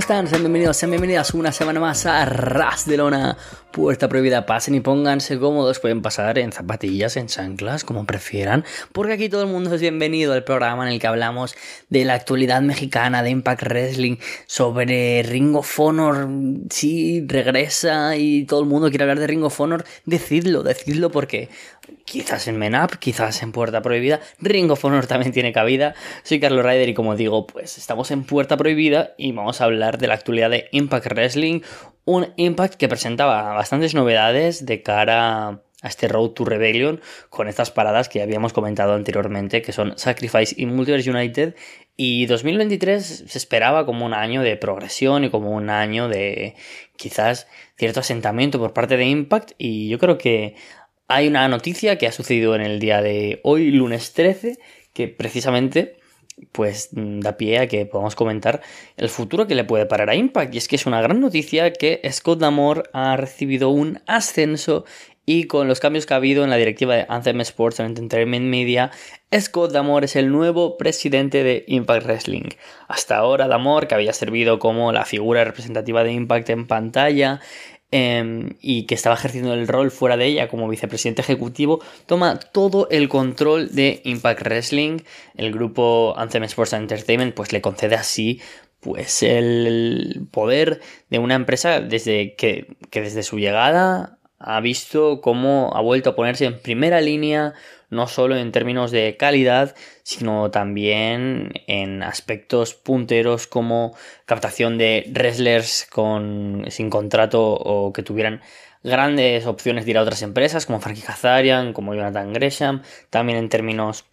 Hola, ¿cómo están? Sean bienvenidos, sean bienvenidas una semana más a Ras de Lona. Puerta prohibida, pasen y pónganse cómodos. Pueden pasar en zapatillas, en chanclas, como prefieran. Porque aquí todo el mundo es bienvenido al programa en el que hablamos de la actualidad mexicana, de Impact Wrestling, sobre Ring of Honor. Si regresa y todo el mundo quiere hablar de Ring of Honor, decidlo, decidlo porque quizás en Menap, quizás en Puerta Prohibida. Ring of Honor también tiene cabida. Soy Carlos Ryder y como digo, pues estamos en Puerta Prohibida y vamos a hablar de la actualidad de Impact Wrestling. Un Impact que presentaba bastantes novedades de cara a este Road to Rebellion con estas paradas que habíamos comentado anteriormente, que son Sacrifice y Multiverse United. Y 2023 se esperaba como un año de progresión y como un año de quizás cierto asentamiento por parte de Impact. Y yo creo que hay una noticia que ha sucedido en el día de hoy, lunes 13, que precisamente pues da pie a que podamos comentar el futuro que le puede parar a Impact. Y es que es una gran noticia que Scott Damore ha recibido un ascenso y con los cambios que ha habido en la directiva de Anthem Sports and Entertainment Media, Scott Damore es el nuevo presidente de Impact Wrestling. Hasta ahora Damore, que había servido como la figura representativa de Impact en pantalla, Em, y que estaba ejerciendo el rol fuera de ella como vicepresidente ejecutivo, toma todo el control de Impact Wrestling. El grupo Anthem Sports Entertainment pues le concede así pues el poder de una empresa desde que, que desde su llegada ha visto cómo ha vuelto a ponerse en primera línea no solo en términos de calidad, sino también en aspectos punteros como captación de wrestlers con, sin contrato o que tuvieran grandes opciones de ir a otras empresas como Frankie Kazarian, como Jonathan Gresham, también en términos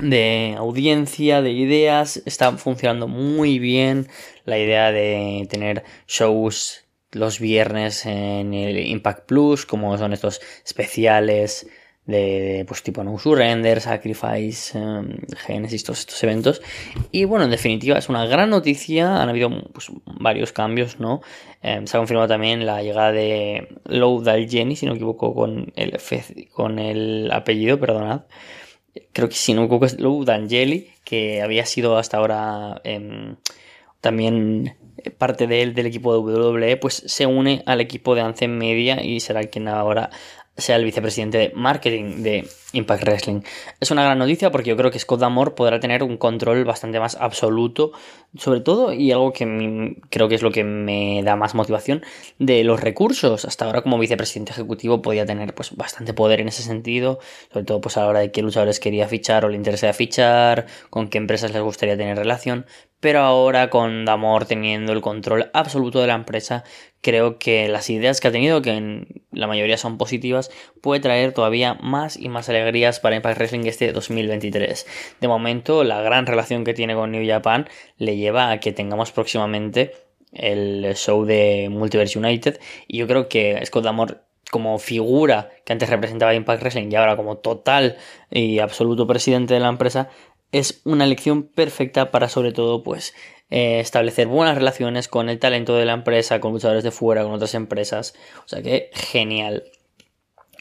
de audiencia, de ideas, está funcionando muy bien la idea de tener shows los viernes en el Impact Plus, como son estos especiales de, pues tipo No Surrender, Sacrifice, em, Genesis, todos estos eventos. Y bueno, en definitiva es una gran noticia, han habido pues, varios cambios, ¿no? Em, se ha confirmado también la llegada de Lou Jenny, si no me equivoco con el, con el apellido, perdonad. Creo que si no me equivoco es Lou D'Angeli, que había sido hasta ahora em, también parte de él, del equipo de WWE, pues se une al equipo de Anthem Media y será quien ahora sea el vicepresidente de marketing de Impact Wrestling. Es una gran noticia porque yo creo que Scott Damore podrá tener un control bastante más absoluto, sobre todo, y algo que creo que es lo que me da más motivación, de los recursos. Hasta ahora como vicepresidente ejecutivo podía tener pues bastante poder en ese sentido, sobre todo pues a la hora de qué luchadores quería fichar o le interesaba fichar, con qué empresas les gustaría tener relación, pero ahora con Damor teniendo el control absoluto de la empresa, creo que las ideas que ha tenido, que en la mayoría son positivas, puede traer todavía más y más alegrías para Impact Wrestling este 2023. De momento, la gran relación que tiene con New Japan le lleva a que tengamos próximamente el show de Multiverse United y yo creo que Scott Damore como figura que antes representaba Impact Wrestling y ahora como total y absoluto presidente de la empresa es una lección perfecta para sobre todo pues eh, establecer buenas relaciones con el talento de la empresa, con luchadores de fuera, con otras empresas. O sea que genial.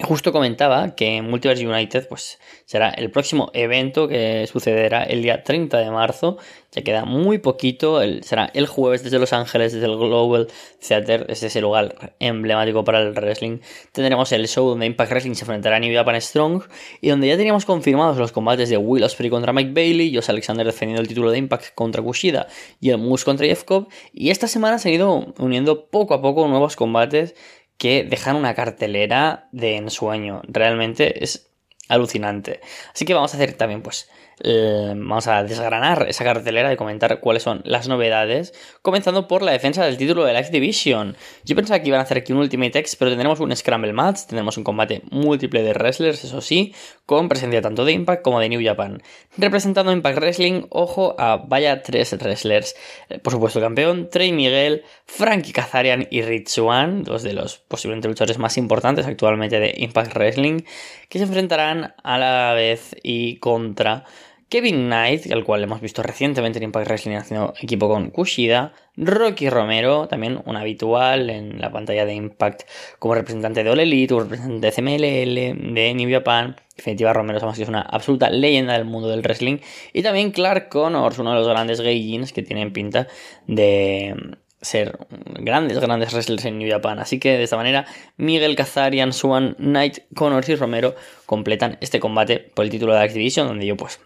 Justo comentaba que Multiverse United pues, será el próximo evento que sucederá el día 30 de marzo. Ya queda muy poquito. será el jueves desde Los Ángeles, desde el Global Theater. Es ese lugar emblemático para el wrestling. Tendremos el show donde Impact Wrestling se enfrentará a New Japan Strong. Y donde ya teníamos confirmados los combates de Will Ospreay contra Mike Bailey. Josh Alexander defendiendo el título de Impact contra Kushida. Y el Moose contra Jeff Cobb. Y esta semana se han ido uniendo poco a poco nuevos combates que dejan una cartelera de ensueño. Realmente es alucinante. Así que vamos a hacer también, pues, eh, vamos a desgranar esa cartelera y comentar cuáles son las novedades, comenzando por la defensa del título de la X Division. Yo pensaba que iban a hacer aquí un Ultimate X, pero tendremos un Scramble Match, tendremos un combate múltiple de wrestlers, eso sí, con presencia tanto de Impact como de New Japan. Representando Impact Wrestling, ojo a vaya tres wrestlers. Eh, por supuesto, el campeón, Trey Miguel, Frankie Kazarian y Rich Swan, dos de los posiblemente luchadores más importantes actualmente de Impact Wrestling, que se enfrentarán a la vez y contra Kevin Knight, al cual hemos visto recientemente en Impact Wrestling haciendo equipo con Kushida, Rocky Romero, también un habitual en la pantalla de Impact como representante de All Elite, representante de CMLL, de New Japan, definitiva Romero es una absoluta leyenda del mundo del wrestling. Y también Clark Connors, uno de los grandes gaijins que tienen pinta de ser grandes, grandes wrestlers en New Japan. Así que de esta manera, Miguel Kazarian, Swan, Knight, Connors y Romero completan este combate por el título de Activision, donde yo pues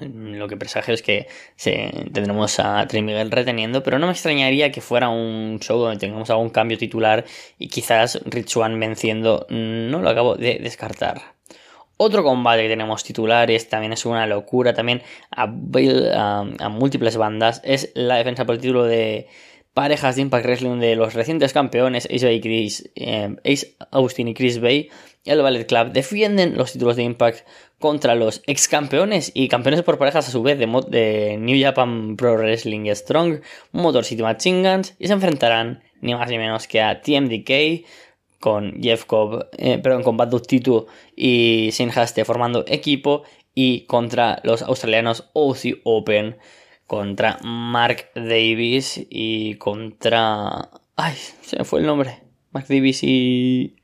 lo que presagio es que tendremos a Trey Miguel reteniendo, pero no me extrañaría que fuera un show donde tengamos algún cambio titular y quizás Rich One venciendo, no lo acabo de descartar. Otro combate que tenemos titulares, también es una locura, también a, a múltiples bandas, es la defensa por el título de parejas de Impact Wrestling de los recientes campeones Ace, Chris, eh, Ace Austin y Chris Bay, el Ballet Club, defienden los títulos de Impact contra los ex campeones y campeones por parejas a su vez de, de New Japan Pro Wrestling Strong, Motor City Machine Guns, y se enfrentarán ni más ni menos que a TMDK con Jeff Cobb, eh, perdón, con Bad Tito y Sin Haste formando equipo y contra los australianos OC Open contra Mark Davis y contra... Ay, se me fue el nombre. Mark Davis y...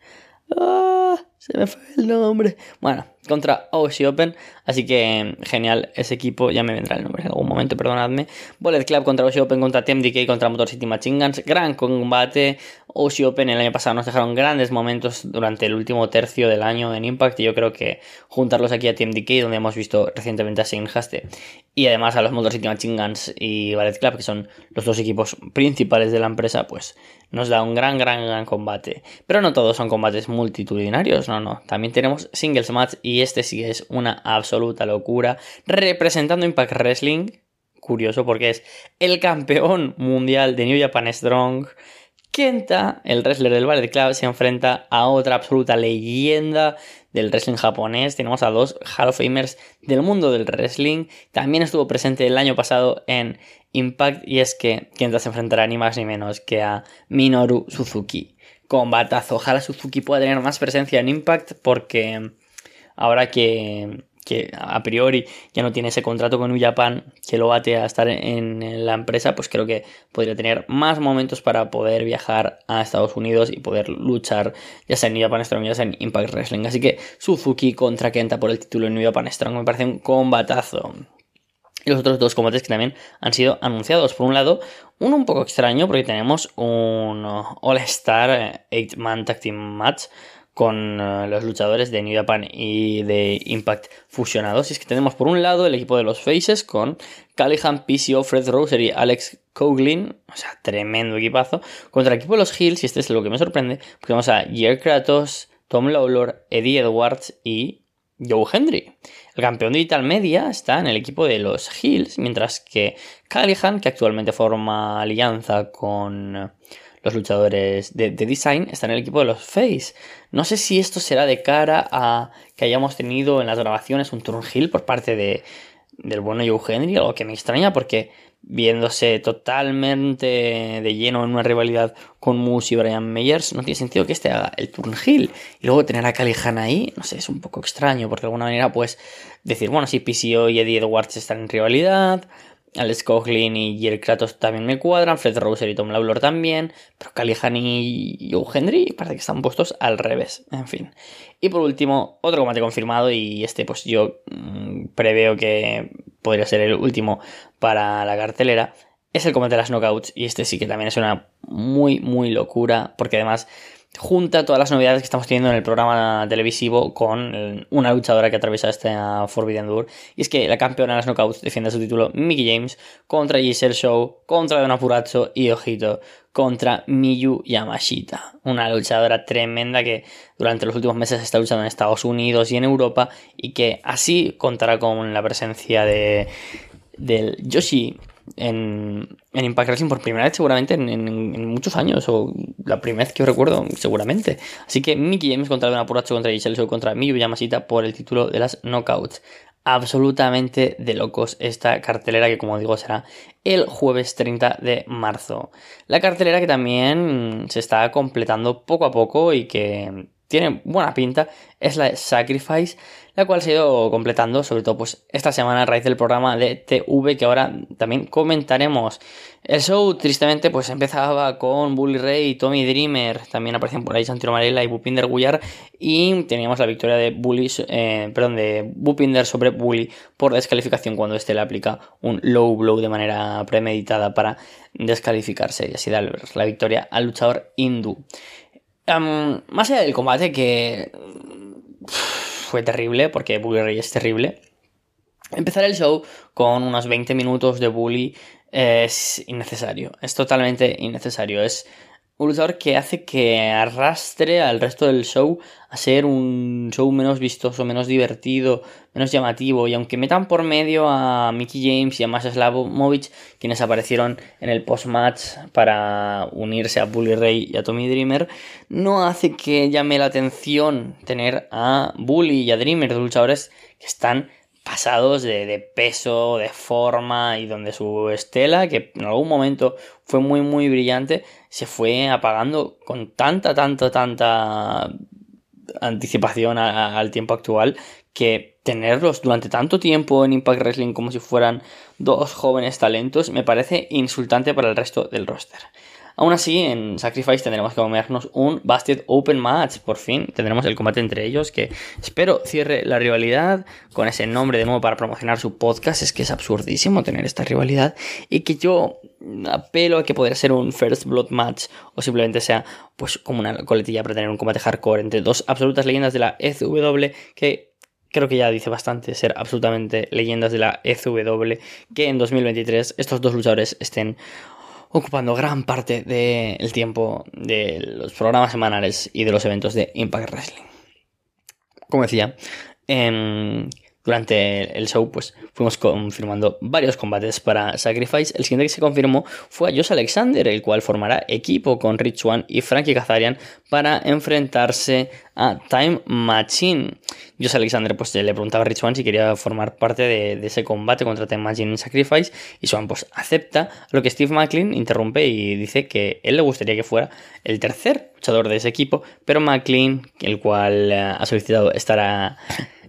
Ah, se me fue el nombre. Bueno, contra Aussie Open. Así que genial ese equipo. Ya me vendrá el nombre en algún momento, perdonadme. Bullet Club contra Aussie Open, contra TMDK, contra Motor City Machine Guns. Gran combate. Aussie Open el año pasado nos dejaron grandes momentos durante el último tercio del año en Impact. Y yo creo que juntarlos aquí a TMDK, donde hemos visto recientemente a Sin Haste, y además a los Motor City Machine Guns y Ballet Club, que son los dos equipos principales de la empresa, pues nos da un gran, gran, gran combate. Pero no todos son combates multitudinarios, no, no. También tenemos singles match y este sí es una absoluta locura. Representando Impact Wrestling, curioso porque es el campeón mundial de New Japan Strong. Kenta, el wrestler del Ballet Club, se enfrenta a otra absoluta leyenda del wrestling japonés. Tenemos a dos Hall of Famers del mundo del wrestling. También estuvo presente el año pasado en Impact y es que Kenta se enfrentará ni más ni menos que a Minoru Suzuki. Combatazo. Ojalá Suzuki pueda tener más presencia en Impact porque ahora que, a priori ya no tiene ese contrato con New Japan que lo bate a estar en, la empresa, pues creo que podría tener más momentos para poder viajar a Estados Unidos y poder luchar ya sea en New Japan Strong, ya sea en Impact Wrestling. Así que Suzuki contra Kenta por el título en New Japan Strong me parece un combatazo. Y los otros dos combates que también han sido anunciados. Por un lado, uno un poco extraño porque tenemos un All-Star 8-Man Tag Team Match con eh, los luchadores de New Japan y de Impact fusionados. Y es que tenemos por un lado el equipo de los Faces con Callahan, PCO, Fred Roser y Alex Coughlin, o sea, tremendo equipazo, contra el equipo de los Hills, y este es lo que me sorprende, porque vamos a Jer Kratos, Tom Lawlor, Eddie Edwards y Joe Hendry. El campeón de Vital Media está en el equipo de los Hills, mientras que Callahan, que actualmente forma alianza con los luchadores de, Design, está en el equipo de los Face. No sé si esto será de cara a que hayamos tenido en las grabaciones un turn heel por parte de, del bueno Joe Henry, algo que me extraña porque viéndose totalmente de lleno en una rivalidad con Moose y Brian Meyers, no tiene sentido que este haga el turn heel y luego tener a Callihan ahí, no sé, es un poco extraño porque de alguna manera pues decir, bueno, si PCO y Eddie Edwards están en rivalidad, Alex Coughlin y Jerry Kratos también me cuadran, Fred Roser y Tom Lawlor también, pero Callihan y Joe Hendry parece que están puestos al revés, en fin. Y por último, otro combate confirmado y este pues yo mm, preveo que podría ser el último para la cartelera, es el combate de las knockouts y este sí que también es una muy muy locura porque además junta todas las novedades que estamos teniendo en el programa televisivo con una luchadora que atraviesa esta Forbidden Door. Y es que la campeona de las knockouts defiende su título Mickey James contra Giselle Show, contra Don Apuracho y Ojito contra Miyu Yamashita. Una luchadora tremenda que durante los últimos meses está luchando en Estados Unidos y en Europa y que así contará con la presencia de del Yoshi en, en, Impact Wrestling por primera vez seguramente en, muchos años, o la primera vez que os recuerdo seguramente. Así que Mickey James contra Don Apuracho contra Giselle Show contra Miyu Yamashita por el título de las Knockouts. Absolutamente de locos esta cartelera que como digo será el jueves 30 de marzo. La cartelera que también se está completando poco a poco y que tiene buena pinta es la de Sacrifice, la cual se ha ido completando, sobre todo pues esta semana a raíz del programa de TV que ahora también comentaremos. El show tristemente pues empezaba con Bully Ray y Tommy Dreamer, también aparecían por ahí Santino Marella y Bupinder Guyar y teníamos la victoria de Bully, eh, perdón, de Bupinder sobre Bully por descalificación cuando este le aplica un low blow de manera premeditada para descalificarse y así dar la victoria al luchador hindú. Más allá del combate que fue terrible, porque Bully Ray es terrible. Empezar el show con unos 20 minutos de Bully es innecesario. Es totalmente innecesario. Es un luchador que hace que arrastre al resto del show a ser un show menos vistoso, menos divertido, menos llamativo. Y aunque metan por medio a Mickey James y a Masha Slamovich, quienes aparecieron en el post-match para unirse a Bully Ray y a Tommy Dreamer, no hace que llame la atención tener a Bully y a Dreamer, dos luchadores que están pasados de, peso, de forma y donde su estela, que en algún momento fue muy muy brillante, se fue apagando con tanta, tanta, tanta anticipación al tiempo actual que tenerlos durante tanto tiempo en Impact Wrestling como si fueran dos jóvenes talentos me parece insultante para el resto del roster. Aún así, en Sacrifice tendremos que comernos un Busted Open Match. Por fin tendremos el combate entre ellos que espero cierre la rivalidad con ese nombre de nuevo para promocionar su podcast. Es que es absurdísimo tener esta rivalidad y que yo apelo a que podría ser un First Blood Match o simplemente sea pues como una coletilla para tener un combate hardcore entre dos absolutas leyendas de la ECW que creo que ya dice bastante ser absolutamente leyendas de la ECW que en 2023 estos dos luchadores estén ocupando gran parte del tiempo de los programas semanales y de los eventos de Impact Wrestling. Como decía, en durante el show, pues fuimos confirmando varios combates para Sacrifice. El siguiente que se confirmó fue a Josh Alexander, el cual formará equipo con Rich One y Frankie Kazarian para enfrentarse a Time Machine. Josh Alexander pues le preguntaba a Rich One si quería formar parte de, ese combate contra Time Machine en Sacrifice y Swan pues acepta, lo que Steve McLean interrumpe y dice que él le gustaría que fuera el tercer luchador de ese equipo, pero McLean, el cual eh, ha solicitado estar a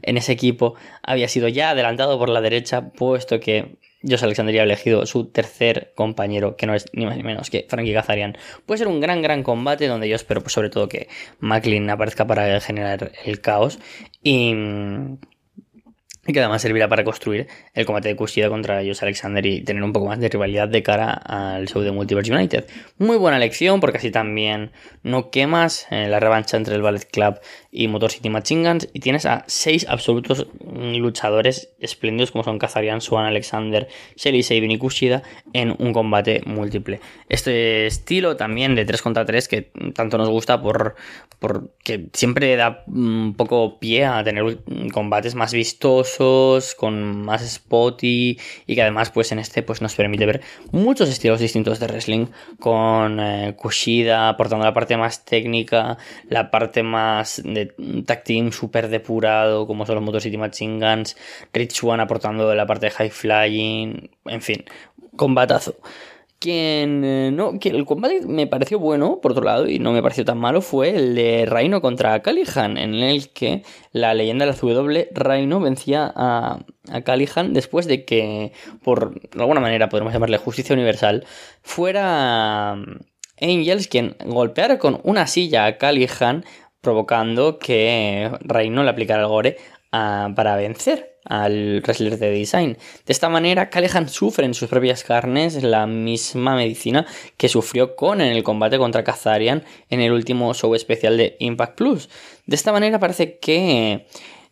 en ese equipo había sido ya adelantado por la derecha, puesto que Josh Alexander ha elegido su tercer compañero, que no es ni más ni menos que Frankie Kazarian. Puede ser un gran, gran combate donde yo espero, pues, sobre todo, que Macklin aparezca para generar el caos. Y y que además servirá para construir el combate de Kushida contra ellos Alexander y tener un poco más de rivalidad de cara al show de Multiverse United. Muy buena elección porque así también no quemas eh, la revancha entre el Ballet Club y Motor City Machine Guns y tienes a seis absolutos luchadores espléndidos como son Kazarian, Swan, Alexander, Shelly, Sabin y Kushida en un combate múltiple. Este estilo también de 3 contra 3 que tanto nos gusta por, porque siempre da un poco pie a tener combates más con más spotty y que además pues en este pues nos permite ver muchos estilos distintos de wrestling con eh, Kushida aportando la parte más técnica, la parte más de tag team super depurado como son los Motor City Machine Guns, Rich One aportando la parte de high flying, en fin, combatazo. Quien eh, no, que el combate me pareció bueno, por otro lado, y no me pareció tan malo, fue el de Reino contra Callihan, en el que la leyenda de la W, Reino, vencía a, a después de que, por alguna manera podemos llamarle justicia universal, fuera mm, Angels quien golpeara con una silla a Callihan, provocando que Reino le aplicara el gore ah, para vencer al wrestler de design. De esta manera, Callihan sufre en sus propias carnes la misma medicina que sufrió con en el combate contra Kazarian en el último show especial de Impact Plus. De esta manera parece que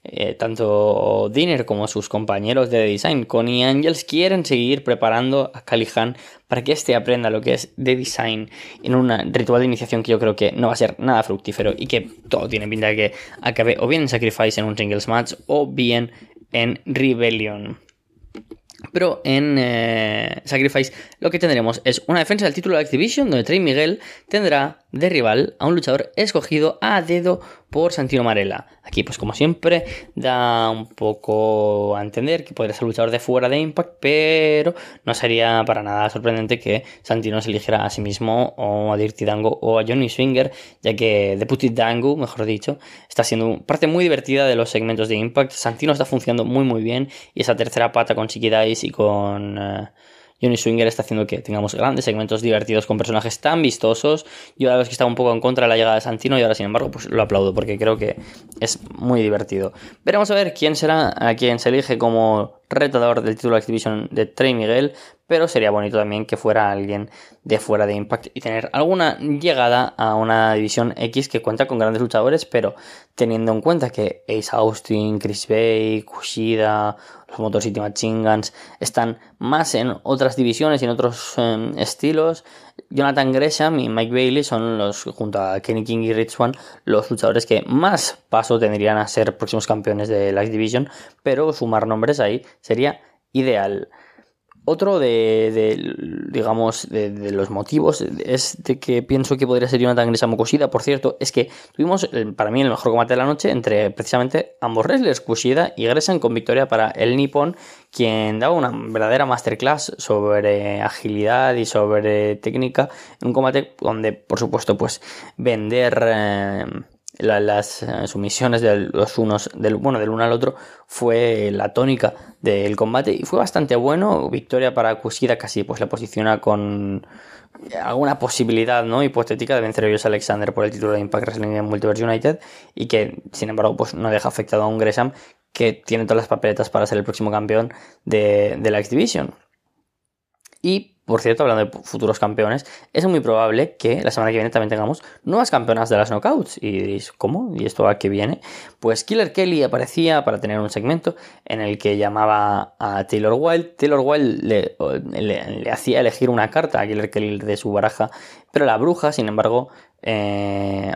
eh, tanto Dinner como sus compañeros de design, Connie Angels, quieren seguir preparando a Callihan para que éste aprenda lo que es de design en un ritual de iniciación que yo creo que no va a ser nada fructífero y que todo tiene pinta de que acabe o bien en Sacrifice en un singles match o bien en Rebellion. Pero en eh, Sacrifice lo que tendremos es una defensa del título de Activision donde Trey Miguel tendrá de rival a un luchador escogido a dedo por Santino Marella. Aquí, pues como siempre, da un poco a entender que podría ser luchador de fuera de Impact, pero no sería para nada sorprendente que Santino se eligiera a sí mismo o a Dirty Dango o a Johnny Swinger, ya que Deputy Dango, mejor dicho, está siendo parte muy divertida de los segmentos de Impact. Santino está funcionando muy muy bien y esa tercera pata con Chiqui Dice y con... Eh, Johnny Swinger está haciendo que tengamos grandes segmentos divertidos con personajes tan vistosos. Yo a los que estaba un poco en contra de la llegada de Santino y ahora sin embargo pues lo aplaudo porque creo que es muy divertido. Veremos a ver quién será a quien se elige como retador del título de Activision de Trey Miguel, pero sería bonito también que fuera alguien de fuera de Impact y tener alguna llegada a una división X que cuenta con grandes luchadores, pero teniendo en cuenta que Ace Austin, Chris Bay, Kushida, los Motor City Machine Guns están más en otras divisiones y en otros em, estilos, Jonathan Gresham y Mike Bailey son los, junto a Kenny King y Rich Swan, los luchadores que más paso tendrían a ser próximos campeones de la Division, pero sumar nombres ahí sería ideal. Otro de, digamos, de, los motivos es de que pienso que podría ser Jonathan Gresham o Por cierto, es que tuvimos para mí el mejor combate de la noche entre precisamente ambos wrestlers, Kushida y Gresham, con victoria para el Nippon, quien daba una verdadera masterclass sobre agilidad y sobre técnica en un combate donde, por supuesto, pues vender... Eh, las eh, sumisiones de los unos del bueno del uno al otro fue la tónica del combate y fue bastante bueno. Victoria para Kushida casi pues la posiciona con alguna posibilidad no hipotética de vencer a Alexander por el título de Impact Wrestling en Multiverse United y que sin embargo pues no deja afectado a un Gresham que tiene todas las papeletas para ser el próximo campeón de, de la X Division y por cierto, hablando de futuros campeones, es muy probable que la semana que viene también tengamos nuevas campeonas de las knockouts. Y diréis, ¿cómo? ¿Y esto a qué viene? Pues Killer Kelly aparecía para tener un segmento en el que llamaba a Taylor Wilde. Taylor Wilde le, hacía elegir una carta a Killer Kelly de su baraja, pero la bruja, sin embargo, eh,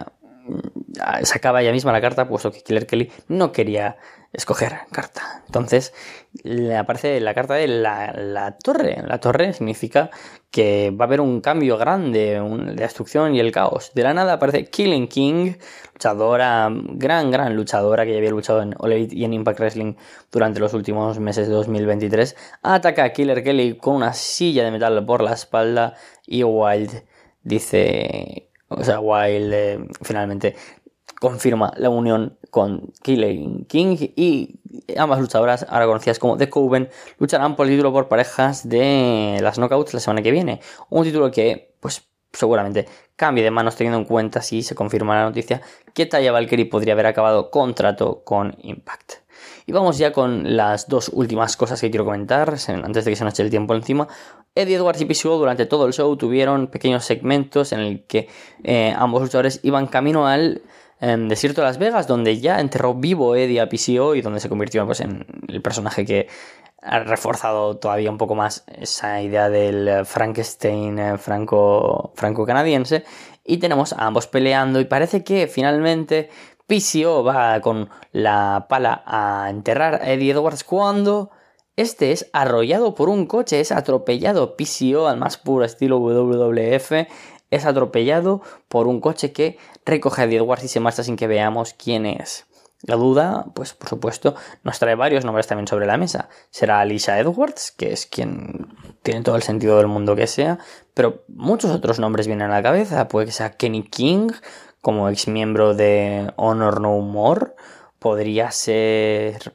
sacaba ella misma la carta, puesto que Killer Kelly no quería escoger carta. Entonces le aparece la carta de la, torre. La torre significa que va a haber un cambio grande, de destrucción y el caos. De la nada aparece Killing King, luchadora, gran, gran luchadora que ya había luchado en All y en Impact Wrestling durante los últimos meses de 2023. Ataca a Killer Kelly con una silla de metal por la espalda y Wild dice o sea, Wild eh, finalmente confirma la unión con Killing King y ambas luchadoras, ahora conocidas como The Coven, lucharán por el título por parejas de las Knockouts la semana que viene. Un título que, pues, seguramente cambie de manos teniendo en cuenta si se confirma la noticia que Taya Valkyrie podría haber acabado contrato con Impact. Y vamos ya con las dos últimas cosas que quiero comentar antes de que se nos eche el tiempo encima. Eddie Edwards y PCO durante todo el show tuvieron pequeños segmentos en el que eh, ambos luchadores iban camino al em, desierto de Las Vegas, donde ya enterró vivo Eddie a PCO y donde se convirtió pues, en el personaje que ha reforzado todavía un poco más esa idea del Frankenstein eh, franco, franco-canadiense. Y tenemos a ambos peleando y parece que finalmente PCO va con la pala a enterrar a Eddie Edwards cuando este es arrollado por un coche, es atropellado. PCO al más puro estilo WWF es atropellado por un coche que recoge a Edwards y se marcha sin que veamos quién es. La duda, pues por supuesto, nos trae varios nombres también sobre la mesa. Será Alicia Edwards, que es quien tiene todo el sentido del mundo que sea, pero muchos otros nombres vienen a la cabeza. Puede que sea Kenny King, como ex miembro de Honor No More. Podría ser.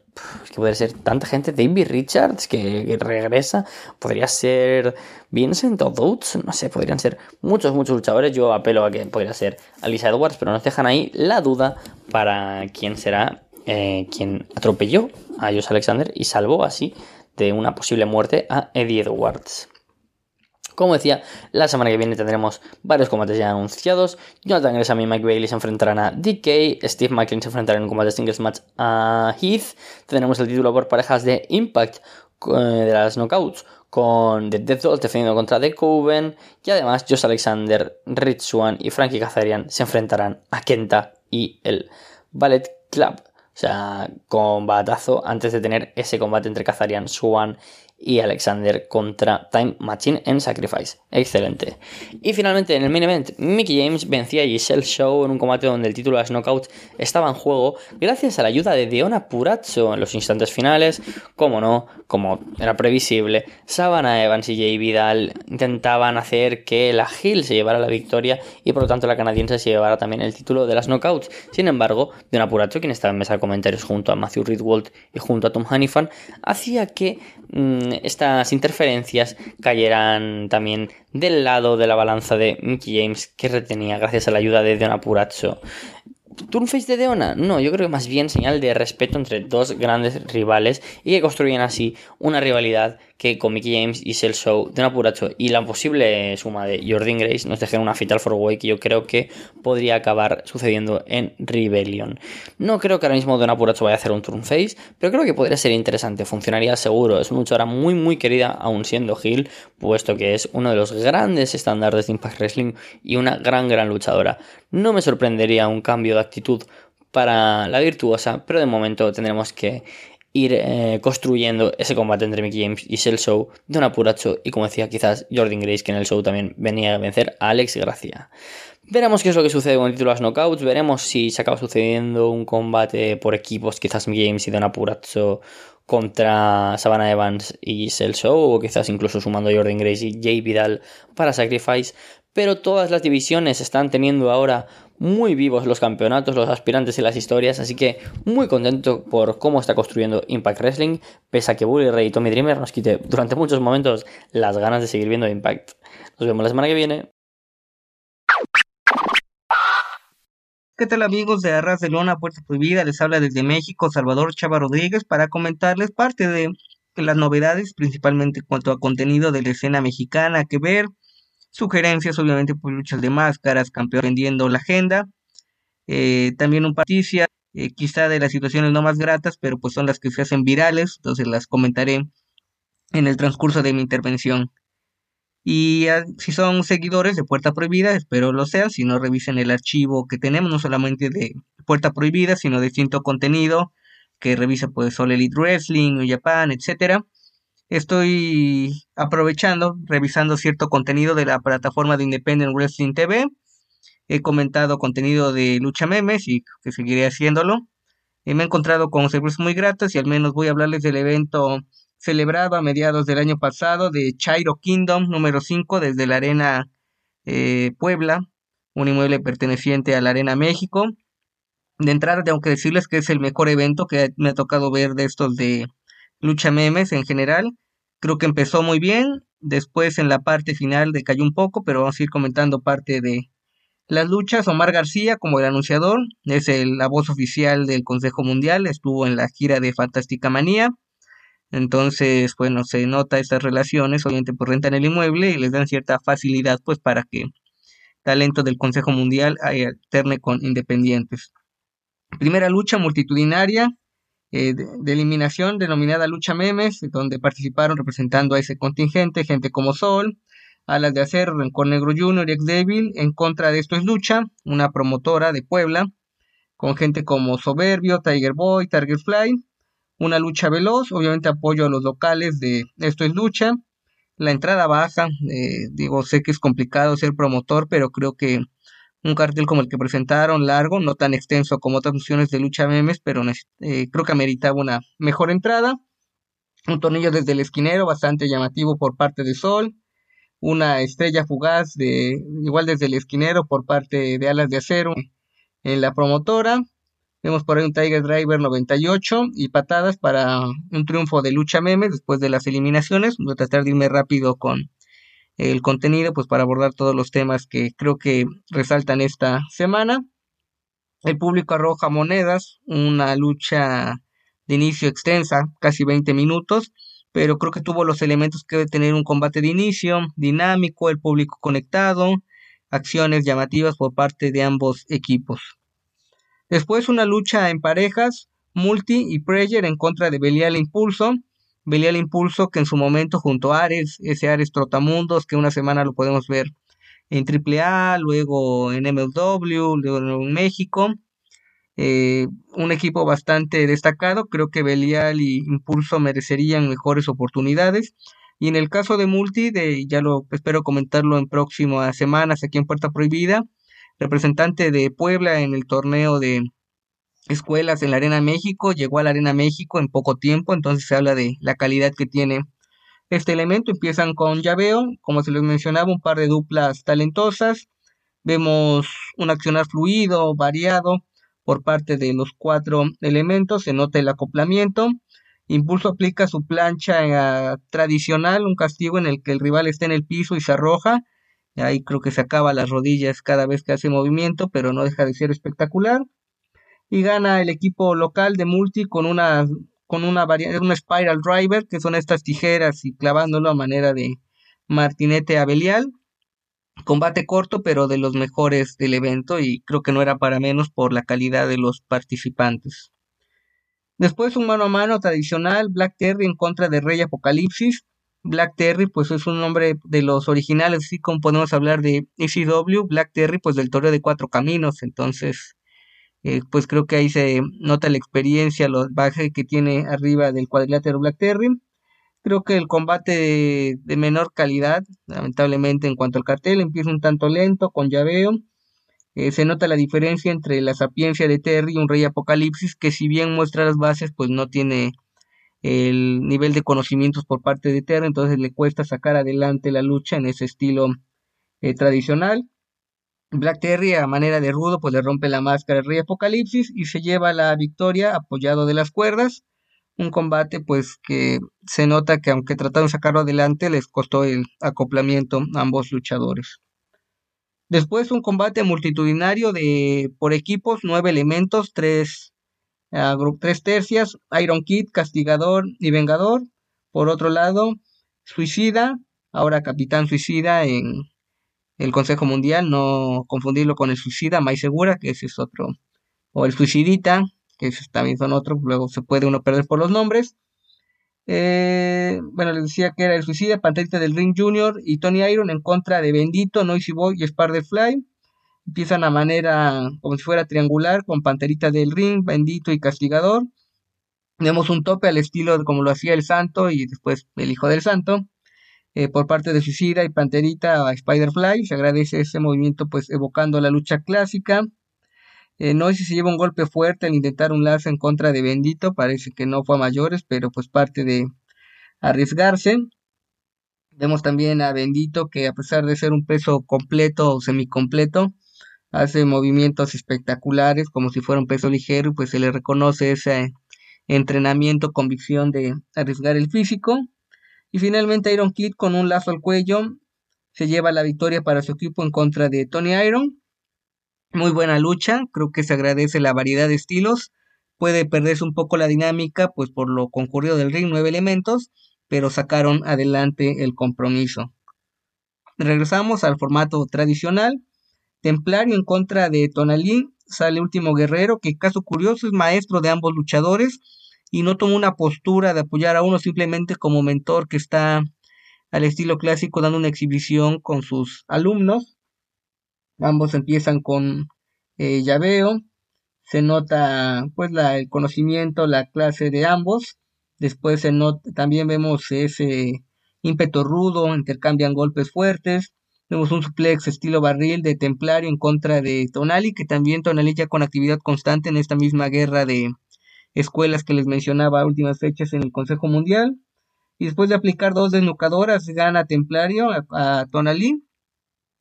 que podría ser tanta gente. David Richards, que, regresa. Podría ser Vincent o Dutz. No sé, podrían ser muchos, muchos luchadores. Yo apelo a que podría ser Alicia Edwards, pero nos dejan ahí la duda para quién será eh, quien atropelló a Josh Alexander y salvó así de una posible muerte a Eddie Edwards. Como decía, la semana que viene tendremos varios combates ya anunciados. Jonathan Gresham y Mike Bailey se enfrentarán a DK. Steve McLean se enfrentará en un combate singles match a Heath. Tendremos el título por parejas de Impact eh, de las Knockouts con The Death Doll defendiendo contra The Coven. Y además, Josh Alexander, Rich Swan y Frankie Kazarian se enfrentarán a Kenta y el Ballet Club. O sea, combatazo antes de tener ese combate entre Kazarian, Swan y Alexander contra Time Machine en Sacrifice. Excelente. Y finalmente en el main event, Mickey James vencía a Giselle Show en un combate donde el título de las Knockouts estaba en juego gracias a la ayuda de Deona Purazzo en los instantes finales. Como no, como era previsible, Savannah Evans y Jay Vidal intentaban hacer que la Hill se llevara la victoria y por lo tanto la canadiense se llevara también el título de las Knockouts. Sin embargo, Deona Purazzo, quien estaba en mesa de comentarios junto a Matthew Ridwald y junto a Tom Hannifan, hacía que mm, estas interferencias cayeran también del lado de la balanza de Mickey James que retenía gracias a la ayuda de Deona Purazzo. ¿Turnface de Deona? No, yo creo que más bien señal de respeto entre dos grandes rivales y que construyen así una rivalidad que con Mickey James y Cell Show de un y la posible suma de Jordan Grace nos dejen una Fatal for Way que yo creo que podría acabar sucediendo en Rebellion. No creo que ahora mismo Don Apuracho vaya a hacer un turn face, pero creo que podría ser interesante, funcionaría seguro. Es una luchadora muy muy querida aún siendo Hill, puesto que es uno de los grandes estándares de Impact Wrestling y una gran gran luchadora. No me sorprendería un cambio de actitud para la virtuosa, pero de momento tendremos que ir eh, construyendo ese combate entre Mickey James y Cell Show de un y como decía quizás Jordan Grace que en el show también venía a vencer a Alex Gracia. Veremos qué es lo que sucede con el título de las knockouts, veremos si se acaba sucediendo un combate por equipos, quizás Mickey James y Don Apuracho contra Savannah Evans y Cell Show, o quizás incluso sumando Jordan Grace y Jay Vidal para Sacrifice, pero todas las divisiones están teniendo ahora muy vivos los campeonatos, los aspirantes y las historias, así que muy contento por cómo está construyendo Impact Wrestling, pese a que Bully Ray y Tommy Dreamer nos quite durante muchos momentos las ganas de seguir viendo Impact. Nos vemos la semana que viene. ¿Qué tal amigos de Arras de Lona, Puerta Prohibida? Les habla desde México Salvador Chava Rodríguez para comentarles parte de las novedades, principalmente en cuanto a contenido de la escena mexicana que ver, Sugerencias, obviamente, por luchas de máscaras, campeón vendiendo la agenda. Eh, también un particia, eh, quizá de las situaciones no más gratas, pero pues son las que se hacen virales, entonces las comentaré en el transcurso de mi intervención. Y si son seguidores de Puerta Prohibida, espero lo sean, si no revisen el archivo que tenemos, no solamente de Puerta Prohibida, sino de distinto contenido, que revisa pues Sol Elite Wrestling, Japan, etcétera. Estoy aprovechando, revisando cierto contenido de la plataforma de Independent Wrestling TV. He comentado contenido de lucha memes y que seguiré haciéndolo. Y me he encontrado con servicios muy gratos y al menos voy a hablarles del evento celebrado a mediados del año pasado de Chairo Kingdom número 5 desde la Arena eh, Puebla, un inmueble perteneciente a la Arena México. De entrada tengo que decirles que es el mejor evento que me ha tocado ver de estos de lucha memes en general. Creo que empezó muy bien, después en la parte final decayó un poco, pero vamos a ir comentando parte de las luchas. Omar García, como el anunciador, es la voz oficial del Consejo Mundial, estuvo en la gira de Fantástica Manía. Entonces, bueno, se nota estas relaciones, obviamente por pues rentan el inmueble y les dan cierta facilidad pues para que talento del Consejo Mundial alterne con independientes. Primera lucha multitudinaria, eh, de, eliminación denominada Lucha Memes, donde participaron representando a ese contingente, gente como Sol, Alas de Acero, Rencor Negro Junior y Ex Devil. En contra de esto es Lucha, una promotora de Puebla, con gente como Soberbio, Tiger Boy, Target Fly. Una lucha veloz, obviamente apoyo a los locales de Esto es Lucha. La entrada baja, eh, digo, sé que es complicado ser promotor, pero creo que un cartel como el que presentaron, largo, no tan extenso como otras funciones de lucha memes, pero eh, creo que ameritaba una mejor entrada. Un tornillo desde el esquinero, bastante llamativo por parte de Sol. Una estrella fugaz, de igual desde el esquinero por parte de Alas de Acero en la promotora. Vemos por ahí un Tiger Driver 98 y patadas para un triunfo de lucha memes después de las eliminaciones. Voy a tratar de irme rápido con el contenido, pues para abordar todos los temas que creo que resaltan esta semana. El público arroja monedas, una lucha de inicio extensa, casi 20 minutos, pero creo que tuvo los elementos que debe tener un combate de inicio, dinámico, el público conectado, acciones llamativas por parte de ambos equipos. Después una lucha en parejas, Multi y Prayer en contra de Belial Impulso, El impulso que en su momento junto a Ares, ese Ares Trotamundos, que una semana lo podemos ver en AAA, luego en MLW, luego en México. Eh, un equipo bastante destacado, creo que Belial y Impulso merecerían mejores oportunidades. Y en el caso de Multi, de, ya lo espero comentarlo en próximas semanas aquí en Puerta Prohibida, representante de Puebla en el torneo de escuelas en la Arena México, llegó a la Arena México en poco tiempo, entonces se habla de la calidad que tiene este elemento. Empiezan con llaveo, como se les mencionaba, un par de duplas talentosas. Vemos un accionar fluido, variado por parte de los cuatro elementos, se nota el acoplamiento. Impulso aplica su plancha eh, tradicional, un castigo en el que el rival está en el piso y se arroja. Ahí creo que se acaba las rodillas cada vez que hace movimiento, pero no deja de ser espectacular. Y gana el equipo local de Multi con una con una variante, una spiral driver, que son estas tijeras y clavándolo a manera de martinete abelial. Combate corto, pero de los mejores del evento y creo que no era para menos por la calidad de los participantes. Después un mano a mano tradicional, Black Terry en contra de Rey Apocalipsis. Black Terry pues es un nombre de los originales, así como podemos hablar de ECW, Black Terry pues del Torre de Cuatro Caminos, entonces eh, pues creo que ahí se nota la experiencia, los bajes que tiene arriba del cuadrilátero Black Terry. Creo que el combate de, menor calidad, lamentablemente en cuanto al cartel, empieza un tanto lento, con llaveo. Eh, se nota la diferencia entre la sapiencia de Terry y un Rey Apocalipsis, que si bien muestra las bases, pues no tiene el nivel de conocimientos por parte de Terry, entonces le cuesta sacar adelante la lucha en ese estilo eh, tradicional. Black Terry a manera de rudo pues le rompe la máscara al Rey Apocalipsis y se lleva la victoria apoyado de las cuerdas. Un combate pues que se nota que aunque trataron de sacarlo adelante les costó el acoplamiento a ambos luchadores. Después un combate multitudinario de por equipos, nueve elementos, tres, uh, tres tercias, Iron Kid, Castigador y Vengador. Por otro lado, Suicida, ahora Capitán Suicida en el Consejo Mundial, no confundirlo con el suicida, más segura, que ese es otro, o el suicidita, que esos también son otros, luego se puede uno perder por los nombres. Eh, bueno, les decía que era el suicida, Panterita del Ring Junior y Tony Iron en contra de Bendito, Noisy Boy y Fly. Empiezan a manera como si fuera triangular con Panterita del Ring, Bendito y Castigador. Tenemos un tope al estilo de como lo hacía el Santo y después el Hijo del Santo. Eh, por parte de Suicida y Panterita a Spider-Fly. Se agradece ese movimiento, pues evocando la lucha clásica. Eh, no sé si se lleva un golpe fuerte al intentar un lazo en contra de Bendito. Parece que no fue a mayores, pero pues parte de arriesgarse. Vemos también a Bendito que a pesar de ser un peso completo o semicompleto, hace movimientos espectaculares como si fuera un peso ligero y pues se le reconoce ese entrenamiento, convicción de arriesgar el físico. Y finalmente Iron Kid con un lazo al cuello se lleva la victoria para su equipo en contra de Tony Iron. Muy buena lucha, creo que se agradece la variedad de estilos. Puede perderse un poco la dinámica, pues por lo concurrido del ring, nueve elementos, pero sacaron adelante el compromiso. Regresamos al formato tradicional. Templario en contra de Tonalí. Sale último guerrero, que caso curioso es maestro de ambos luchadores y no toma una postura de apoyar a uno simplemente como mentor que está al estilo clásico dando una exhibición con sus alumnos. Ambos empiezan con eh, llaveo, se nota pues el conocimiento, la clase de ambos. Después se nota, también vemos ese ímpetu rudo, intercambian golpes fuertes. Vemos un suplex estilo barril de Templario en contra de Tonali, que también Tonali ya con actividad constante en esta misma guerra de, escuelas que les mencionaba a últimas fechas en el Consejo Mundial. Y después de aplicar dos desnucadoras, gana Templario a, Tonalí.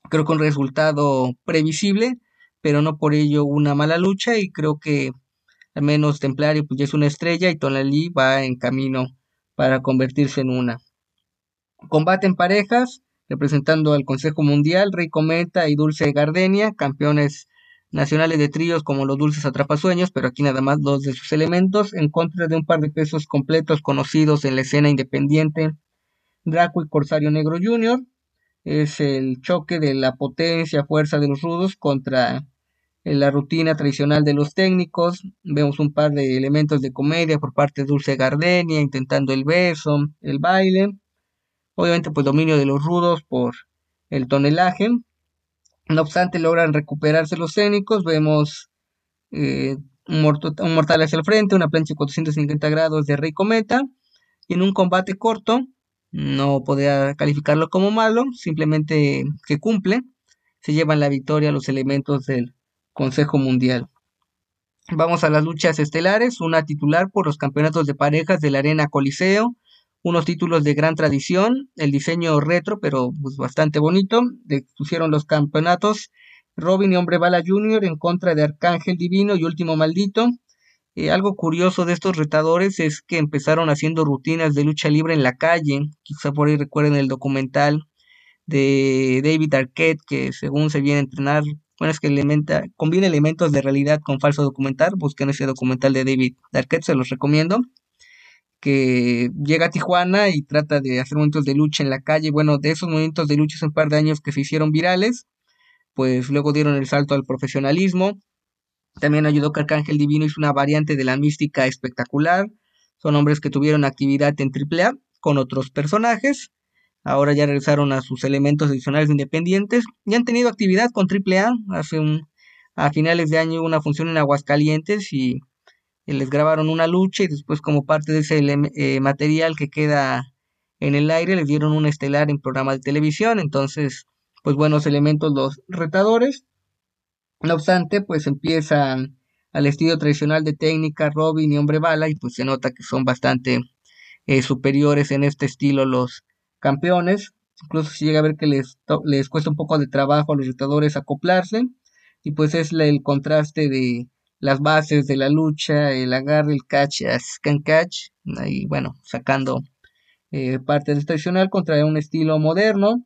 Creo que un resultado previsible, pero no por ello una mala lucha. Y creo que al menos Templario pues ya es una estrella y Tonalí va en camino para convertirse en una. Combate en parejas, representando al Consejo Mundial, Rey Cometa y Dulce Gardenia, campeones nacionales de tríos como los Dulces Atrapasueños, pero aquí nada más dos de sus elementos, en contra de un par de pesos completos conocidos en la escena independiente, Draco y Corsario Negro Jr. Es el choque de la potencia, fuerza de los rudos contra la rutina tradicional de los técnicos. Vemos un par de elementos de comedia por parte de Dulce Gardenia, intentando el beso, el baile. Obviamente, pues dominio de los rudos por el tonelaje. No obstante, logran recuperarse los cénicos. Vemos eh, un, mortal hacia el frente, una plancha de 450 grados de Rey Cometa, y en un combate corto, no podía calificarlo como malo, simplemente que cumple, se llevan la victoria los elementos del Consejo Mundial. Vamos a las luchas estelares, una titular por los campeonatos de parejas de la Arena Coliseo, unos títulos de gran tradición, el diseño retro, pero pues, bastante bonito, pusieron los campeonatos Robin y Hombre Bala Jr. en contra de Arcángel Divino y Último Maldito. Eh, algo curioso de estos retadores es que empezaron haciendo rutinas de lucha libre en la calle. Quizá por ahí recuerden el documental de David Arquette, que según se viene a entrenar, bueno, es que combina elementos de realidad con falso documental. Busquen ese documental de David Arquette, se los recomiendo. Que llega a Tijuana y trata de hacer momentos de lucha en la calle. Bueno, de esos momentos de lucha hace un par de años que se hicieron virales pues luego dieron el salto al profesionalismo. También ayudó que Arcángel Divino hizo una variante de la mística espectacular. Son hombres que tuvieron actividad en AAA con otros personajes. Ahora ya regresaron a sus elementos adicionales independientes y han tenido actividad con AAA. Hace a finales de año una función en Aguascalientes y, les grabaron una lucha y después como parte de ese eh, material que queda en el aire les dieron un estelar en programa de televisión. Entonces pues buenos elementos los retadores. No obstante, pues empiezan al estilo tradicional de técnica, Robin y Hombre Bala, y pues se nota que son bastante eh, superiores en este estilo los campeones. Incluso se llega a ver que les, les cuesta un poco de trabajo a los retadores acoplarse. Y pues es el contraste de las bases de la lucha, el agarre, el catch, scan catch, y bueno, sacando eh, parte del tradicional contra un estilo moderno.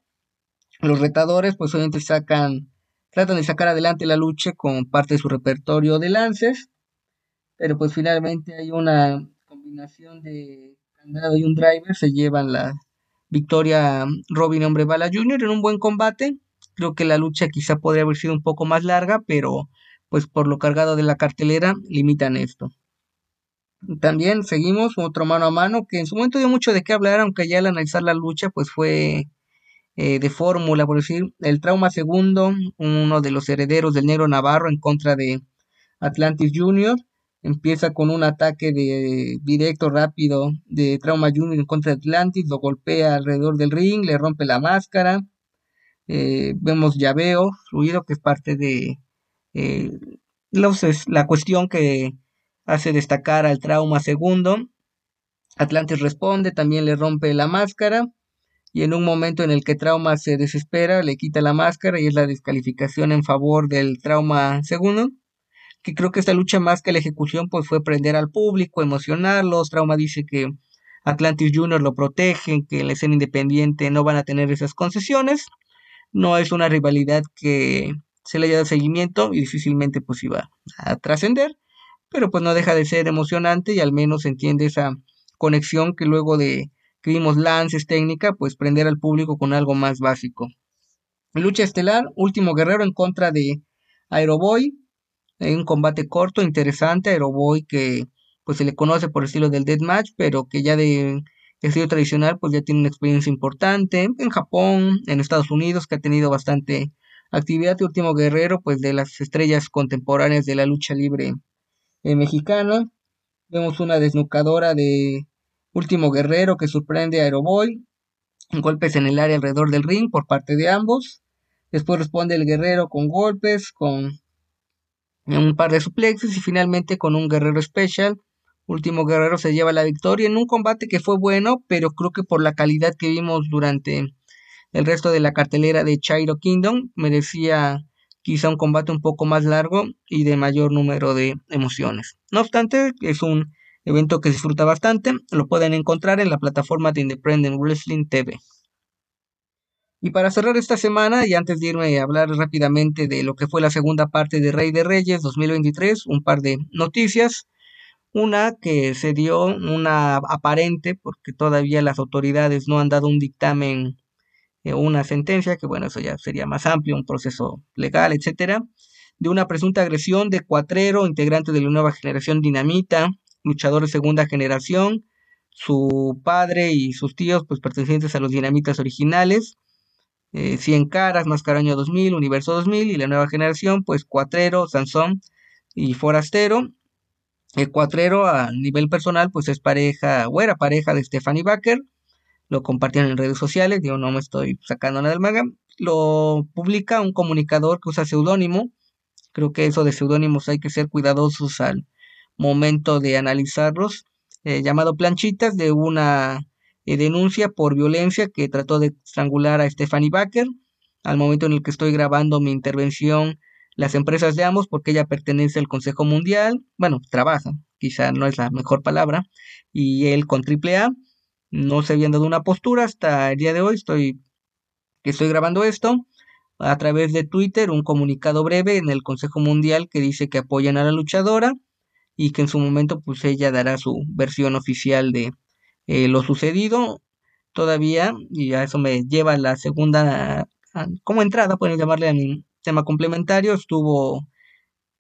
Los retadores pues obviamente sacan, tratan de sacar adelante la lucha con parte de su repertorio de lances, pero pues finalmente hay una combinación de candado y un driver, se llevan la victoria Robin Hombre Bala Jr. en un buen combate. Creo que la lucha quizá podría haber sido un poco más larga, pero pues por lo cargado de la cartelera limitan esto. También seguimos otro mano a mano que en su momento dio mucho de qué hablar, aunque ya al analizar la lucha pues fue eh, de fórmula, por decir, el trauma segundo, uno de los herederos del negro Navarro en contra de Atlantis Junior, empieza con un ataque de directo rápido de Trauma Junior en contra de Atlantis, lo golpea alrededor del ring, le rompe la máscara, eh, vemos llaveo, fluido, que es parte de eh, la cuestión que hace destacar al Trauma segundo. Atlantis responde, también le rompe la máscara y en un momento en el que Trauma se desespera, le quita la máscara y es la descalificación en favor del Trauma segundo, que creo que esta lucha más que la ejecución pues fue prender al público, emocionarlos, Trauma dice que Atlantis Junior lo protegen, que en la escena independiente no van a tener esas concesiones, no es una rivalidad que se le haya dado seguimiento y difícilmente pues iba a trascender, pero pues no deja de ser emocionante y al menos entiende esa conexión que luego de que vimos lances, técnica, pues prender al público con algo más básico. Lucha estelar, último guerrero en contra de Aeroboy, en un combate corto, interesante, Aeroboy que pues se le conoce por el estilo del deathmatch, pero que ya de estilo tradicional pues ya tiene una experiencia importante en Japón, en Estados Unidos, que ha tenido bastante actividad de último guerrero, pues de las estrellas contemporáneas de la lucha libre eh, mexicana. Vemos una desnucadora de Último guerrero que sorprende a Aeroboy. Golpes en el área alrededor del ring por parte de ambos. Después responde el guerrero con golpes, con un par de suplexes y finalmente con un guerrero special. Último guerrero se lleva la victoria en un combate que fue bueno, pero creo que por la calidad que vimos durante el resto de la cartelera de Chairo Kingdom merecía quizá un combate un poco más largo y de mayor número de emociones. No obstante, es un evento que disfruta bastante. Lo pueden encontrar en la plataforma de Independent Wrestling TV. Y para cerrar esta semana, y antes de irme a hablar rápidamente de lo que fue la segunda parte de Rey de Reyes 2023, un par de noticias. Una que se dio una aparente, porque todavía las autoridades no han dado un dictamen o una sentencia, que bueno, eso ya sería más amplio, un proceso legal, etcétera, de una presunta agresión de Cuatrero, integrante de la nueva generación Dinamita, luchador de segunda generación, su padre y sus tíos pues pertenecientes a los dinamitas originales, eh, Cien Caras, Mascaraño 2000, Universo 2000 y la nueva generación pues Cuatrero, Sansón y Forastero. El cuatrero a nivel personal pues es pareja o era pareja de Stephanie Baker. Lo compartieron en redes sociales, yo no me estoy sacando nada del manga. Lo publica un comunicador que usa seudónimo. Creo que eso de seudónimos hay que ser cuidadosos al momento de analizarlos. Eh, llamado Planchitas de una eh, denuncia por violencia que trató de estrangular a Stephanie Baker. Al momento en el que estoy grabando mi intervención, las empresas de ambos, porque ella pertenece al Consejo Mundial, bueno, trabaja, quizá no es la mejor palabra, y él con AAA, no se habían dado una postura hasta el día de hoy, estoy, estoy grabando esto, a través de Twitter, un comunicado breve en el Consejo Mundial que dice que apoyan a la luchadora y que en su momento pues ella dará su versión oficial de eh, lo sucedido todavía. Y a eso me lleva la segunda como entrada pueden llamarle a mi tema complementario. Estuvo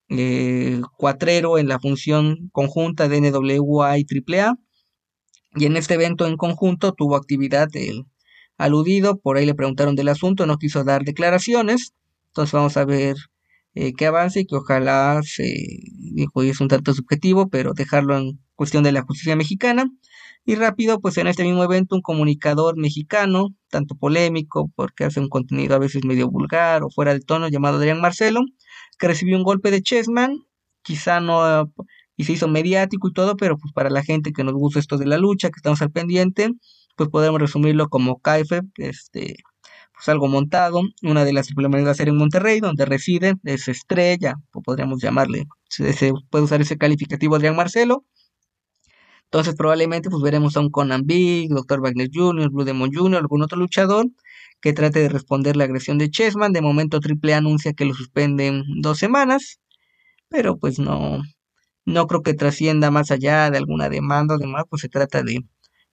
eh, Cuatrero en la función conjunta de NWA y AAA y en este evento en conjunto tuvo actividad el aludido por ahí le preguntaron del asunto no quiso dar declaraciones. Entonces vamos a ver eh, que avance y que ojalá se dijo es un tanto subjetivo pero dejarlo en cuestión de la justicia mexicana. Y rápido, pues en este mismo evento, un comunicador mexicano, tanto polémico, porque hace un contenido a veces medio vulgar o fuera de tono, llamado Adrián Marcelo, que recibió un golpe de Chessman, quizá no, y se hizo mediático y todo, pero pues para la gente que nos gusta esto de la lucha, que estamos al pendiente, pues podemos resumirlo como Kaife, este, pues algo montado, una de las implementaciones a ser en Monterrey, donde reside, es estrella, o podríamos llamarle, se puede usar ese calificativo Adrián Marcelo, entonces probablemente pues veremos a un Conan Big, Dr. Wagner Jr., Blue Demon Jr., algún otro luchador que trate de responder la agresión de Chessman. De momento Triple anuncia que lo suspenden dos semanas, pero pues no, no creo que trascienda más allá de alguna demanda o demás, pues se trata de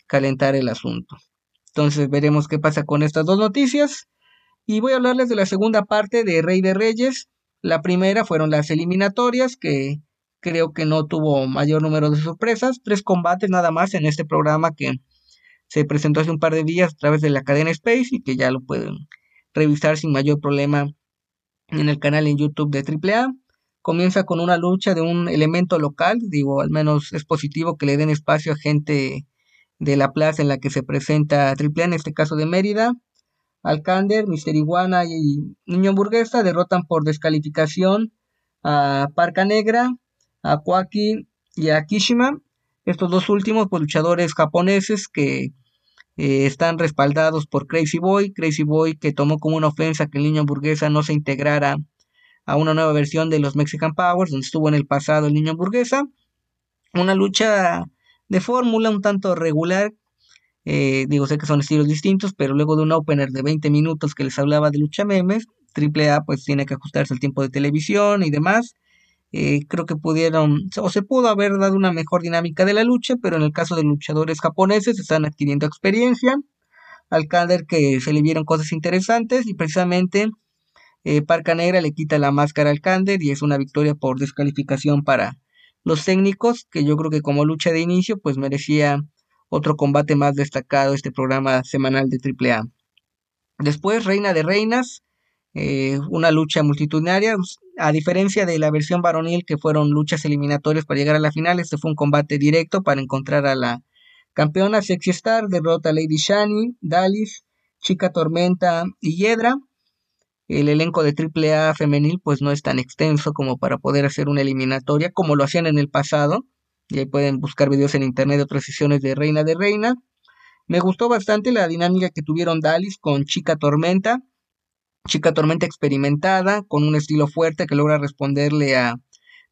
calentar el asunto. Entonces veremos qué pasa con estas dos noticias. Y voy a hablarles de la segunda parte de Rey de Reyes. La primera fueron las eliminatorias que creo que no tuvo mayor número de sorpresas. Tres combates nada más en este programa que se presentó hace un par de días a través de la cadena Space y que ya lo pueden revisar sin mayor problema en el canal en YouTube de AAA. Comienza con una lucha de un elemento local, digo, al menos es positivo que le den espacio a gente de la plaza en la que se presenta AAA, en este caso de Mérida. Alcander, Mister Iguana y Niño Burguesa derrotan por descalificación a Parca Negra, a Kwaki y a Kishima. Estos dos últimos pues, luchadores japoneses que eh, están respaldados por Crazy Boy. Crazy Boy que tomó como una ofensa que el niño hamburguesa no se integrara a una nueva versión de los Mexican Powers, donde estuvo en el pasado el niño hamburguesa. Una lucha de fórmula un tanto regular. Eh, digo, sé que son estilos distintos, pero luego de un opener de 20 minutos que les hablaba de lucha memes, AAA pues tiene que ajustarse al tiempo de televisión y demás. Eh, creo que pudieron o se pudo haber dado una mejor dinámica de la lucha, pero en el caso de luchadores japoneses están adquiriendo experiencia. Al Kader que se le vieron cosas interesantes y precisamente eh, Parca Negra le quita la máscara al Kander y es una victoria por descalificación para los técnicos, que yo creo que como lucha de inicio pues merecía otro combate más destacado este programa semanal de AAA. Después Reina de Reinas, eh, una lucha multitudinaria, a diferencia de la versión varonil que fueron luchas eliminatorias para llegar a la final, este fue un combate directo para encontrar a la campeona Sexy Star, derrota a Lady Shani, Dalis, Chica Tormenta y Hiedra. El elenco de AAA femenil pues no es tan extenso como para poder hacer una eliminatoria como lo hacían en el pasado. Y ahí pueden buscar videos en internet de otras sesiones de Reina de Reina. Me gustó bastante la dinámica que tuvieron Dalis con Chica Tormenta chica tormenta experimentada, con un estilo fuerte que logra responderle a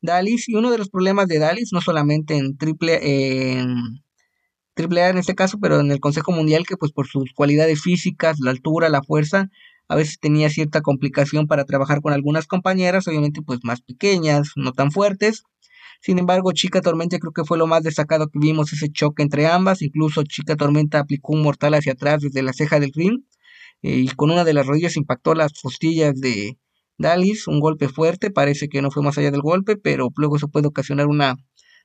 Dalis. Y uno de los problemas de Dalis, no solamente en triple, en triple A en este caso, pero en el Consejo Mundial, que pues por sus cualidades físicas, la altura, la fuerza, a veces tenía cierta complicación para trabajar con algunas compañeras, obviamente pues más pequeñas, no tan fuertes. Sin embargo, Chica Tormenta creo que fue lo más destacado que vimos ese choque entre ambas. Incluso Chica Tormenta aplicó un mortal hacia atrás desde la ceja del ring eh, y con una de las rodillas impactó las costillas de Dalis, un golpe fuerte, parece que no fue más allá del golpe, pero luego eso puede ocasionar una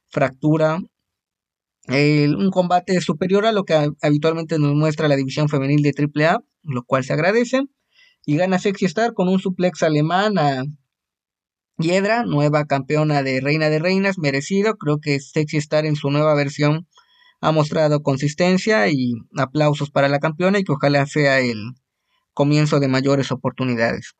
fractura. un combate superior a lo que habitualmente nos muestra la división femenil de AAA, lo cual se agradece. Y gana Sexy Star con un suplex alemán a Hiedra, nueva campeona de Reina de Reinas, merecido. Creo que Sexy Star en su nueva versión ha mostrado consistencia y aplausos para la campeona y que ojalá sea el comienzo de mayores oportunidades.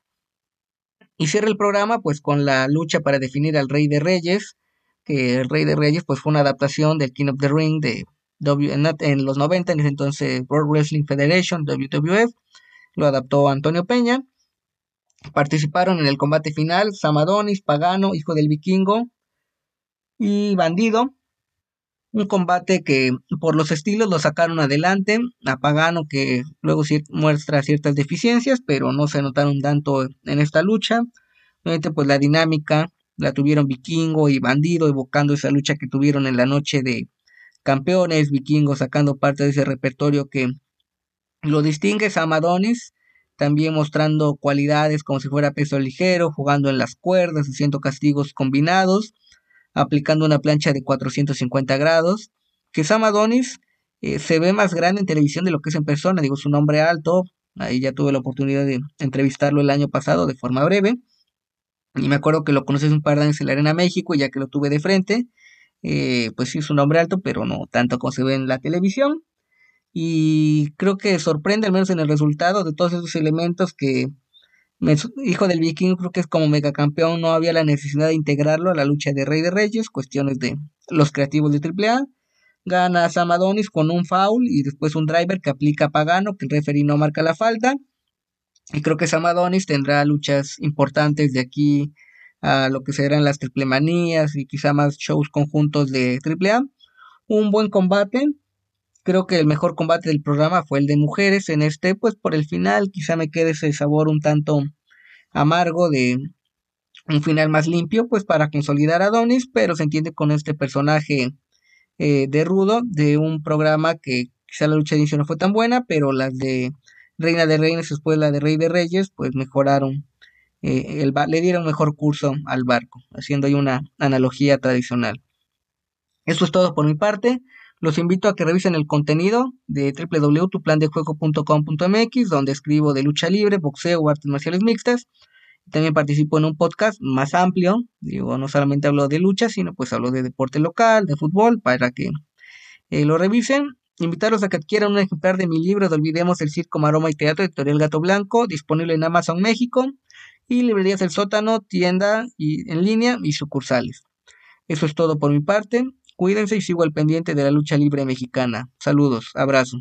Y cierra el programa pues con la lucha para definir al Rey de Reyes, que el Rey de Reyes pues fue una adaptación del King of the Ring de w, en, los 90, en ese entonces World Wrestling Federation, WWF, lo adaptó Antonio Peña. Participaron en el combate final Samadonis, Pagano, Hijo del Vikingo y Bandido. Un combate que por los estilos lo sacaron adelante. A Pagano que luego muestra ciertas deficiencias, pero no se notaron tanto en esta lucha. Obviamente pues la dinámica la tuvieron Vikingo y Bandido, evocando esa lucha que tuvieron en la noche de campeones, Vikingo sacando parte de ese repertorio que lo distingue, Samadonis también mostrando cualidades como si fuera peso ligero, jugando en las cuerdas, haciendo castigos combinados, aplicando una plancha de 450 grados, que Samadonis eh, se ve más grande en televisión de lo que es en persona, digo, su nombre alto, ahí ya tuve la oportunidad de entrevistarlo el año pasado de forma breve, y me acuerdo que lo conoces un par de años en la Arena México, ya que lo tuve de frente. Eh, pues sí, es un hombre alto, pero no tanto como se ve en la televisión. Y creo que sorprende, al menos en el resultado, de todos esos elementos que Hijo del Viking, creo que es como megacampeón, no había la necesidad de integrarlo a la lucha de Rey de Reyes, cuestiones de los creativos de AAA. Gana Samadonis con un foul y después un driver que aplica a Pagano, que el referee no marca la falta. Y creo que Sam Adonis tendrá luchas importantes de aquí a lo que serán las triplemanías y quizá más shows conjuntos de AAA. Un buen combate. Creo que el mejor combate del programa fue el de mujeres. En este, pues por el final, quizá me quede ese sabor un tanto amargo de un final más limpio, pues para consolidar a Adonis, pero se entiende con este personaje eh, de rudo de un programa que quizá la lucha de inicio no fue tan buena, pero las de Reina de Reinas después la de Rey de Reyes, pues mejoraron, eh, el, le dieron mejor curso al barco, haciendo ahí una analogía tradicional. Eso es todo por mi parte. Los invito a que revisen el contenido de www.tuplandejuego.com.mx, donde escribo de lucha libre, boxeo artes marciales mixtas. También participo en un podcast más amplio, digo, no solamente hablo de lucha, sino pues hablo de deporte local, de fútbol, para que eh, lo revisen Invitarlos a que adquieran un ejemplar de mi libro de Olvidemos el Circo, Maroma y Teatro, editorial Gato Blanco, disponible en Amazon México y librerías del sótano, tienda y en línea y sucursales. Eso es todo por mi parte. Cuídense y sigo al pendiente de la lucha libre mexicana. Saludos, abrazo.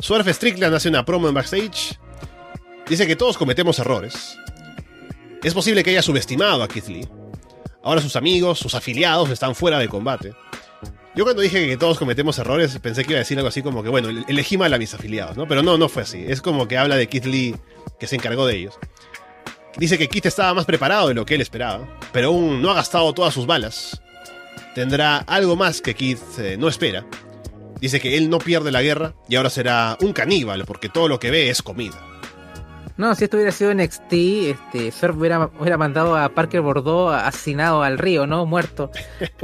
Surf Strickland hace una promo en backstage Dice que todos cometemos errores. Es posible que haya subestimado a Keith Lee. Ahora sus amigos, sus afiliados están fuera de combate. Yo cuando dije que todos cometemos errores pensé que iba a decir algo así como que, bueno, elegí mal a mis afiliados, ¿no? Pero no, no fue así. Es como que habla de Keith Lee que se encargó de ellos. Dice que Keith estaba más preparado de lo que él esperaba, pero aún no ha gastado todas sus balas. Tendrá algo más que Keith eh, no espera. Dice que él no pierde la guerra y ahora será un caníbal porque todo lo que ve es comida. No, si esto hubiera sido NXT, este, Surf hubiera, hubiera mandado a Parker Bordeaux asesinado al río, ¿no? Muerto.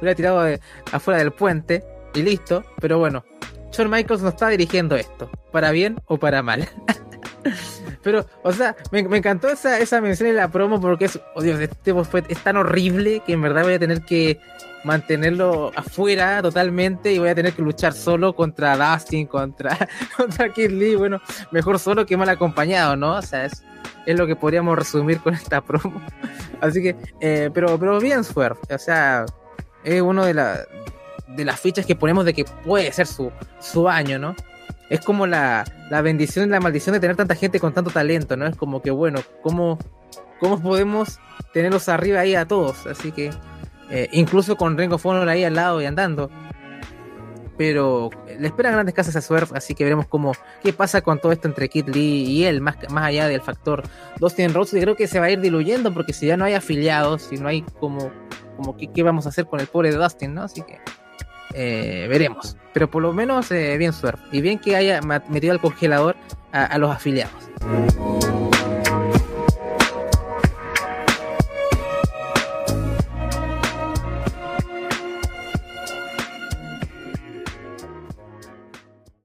hubiera, tirado afuera del puente y listo. Pero bueno, Shawn Michaels no está dirigiendo esto, para bien o para mal. Pero, o sea, me, encantó esa, esa mención en la promo porque es, oh Dios, este fue, es tan horrible que en verdad voy a tener que mantenerlo afuera totalmente y voy a tener que luchar solo contra Dustin, contra, contra Kid Lee. Bueno, mejor solo que mal acompañado, ¿no? O sea, es, es lo que podríamos resumir con esta promo. Así que, eh, pero, pero bien Swerve, o sea, es uno de, la, de las fichas que ponemos de que puede ser su, su año, ¿no? Es como la, la bendición y la maldición de tener tanta gente con tanto talento, ¿no? Es como que, bueno, ¿cómo, cómo podemos tenerlos arriba ahí a todos? Así que eh, incluso con Rengo Fonor ahí al lado y andando. Pero le esperan grandes casas a Swerve, así que veremos cómo qué pasa con todo esto entre Kid Lee y él, más, más allá del factor Dustin Rhodes. Y creo que se va a ir diluyendo porque si ya no hay afiliados, si no hay como, como qué, vamos a hacer con el pobre de Dustin, ¿no? Así que eh, veremos. Pero por lo menos eh, bien Swerve. Y bien que haya metido al congelador a los afiliados.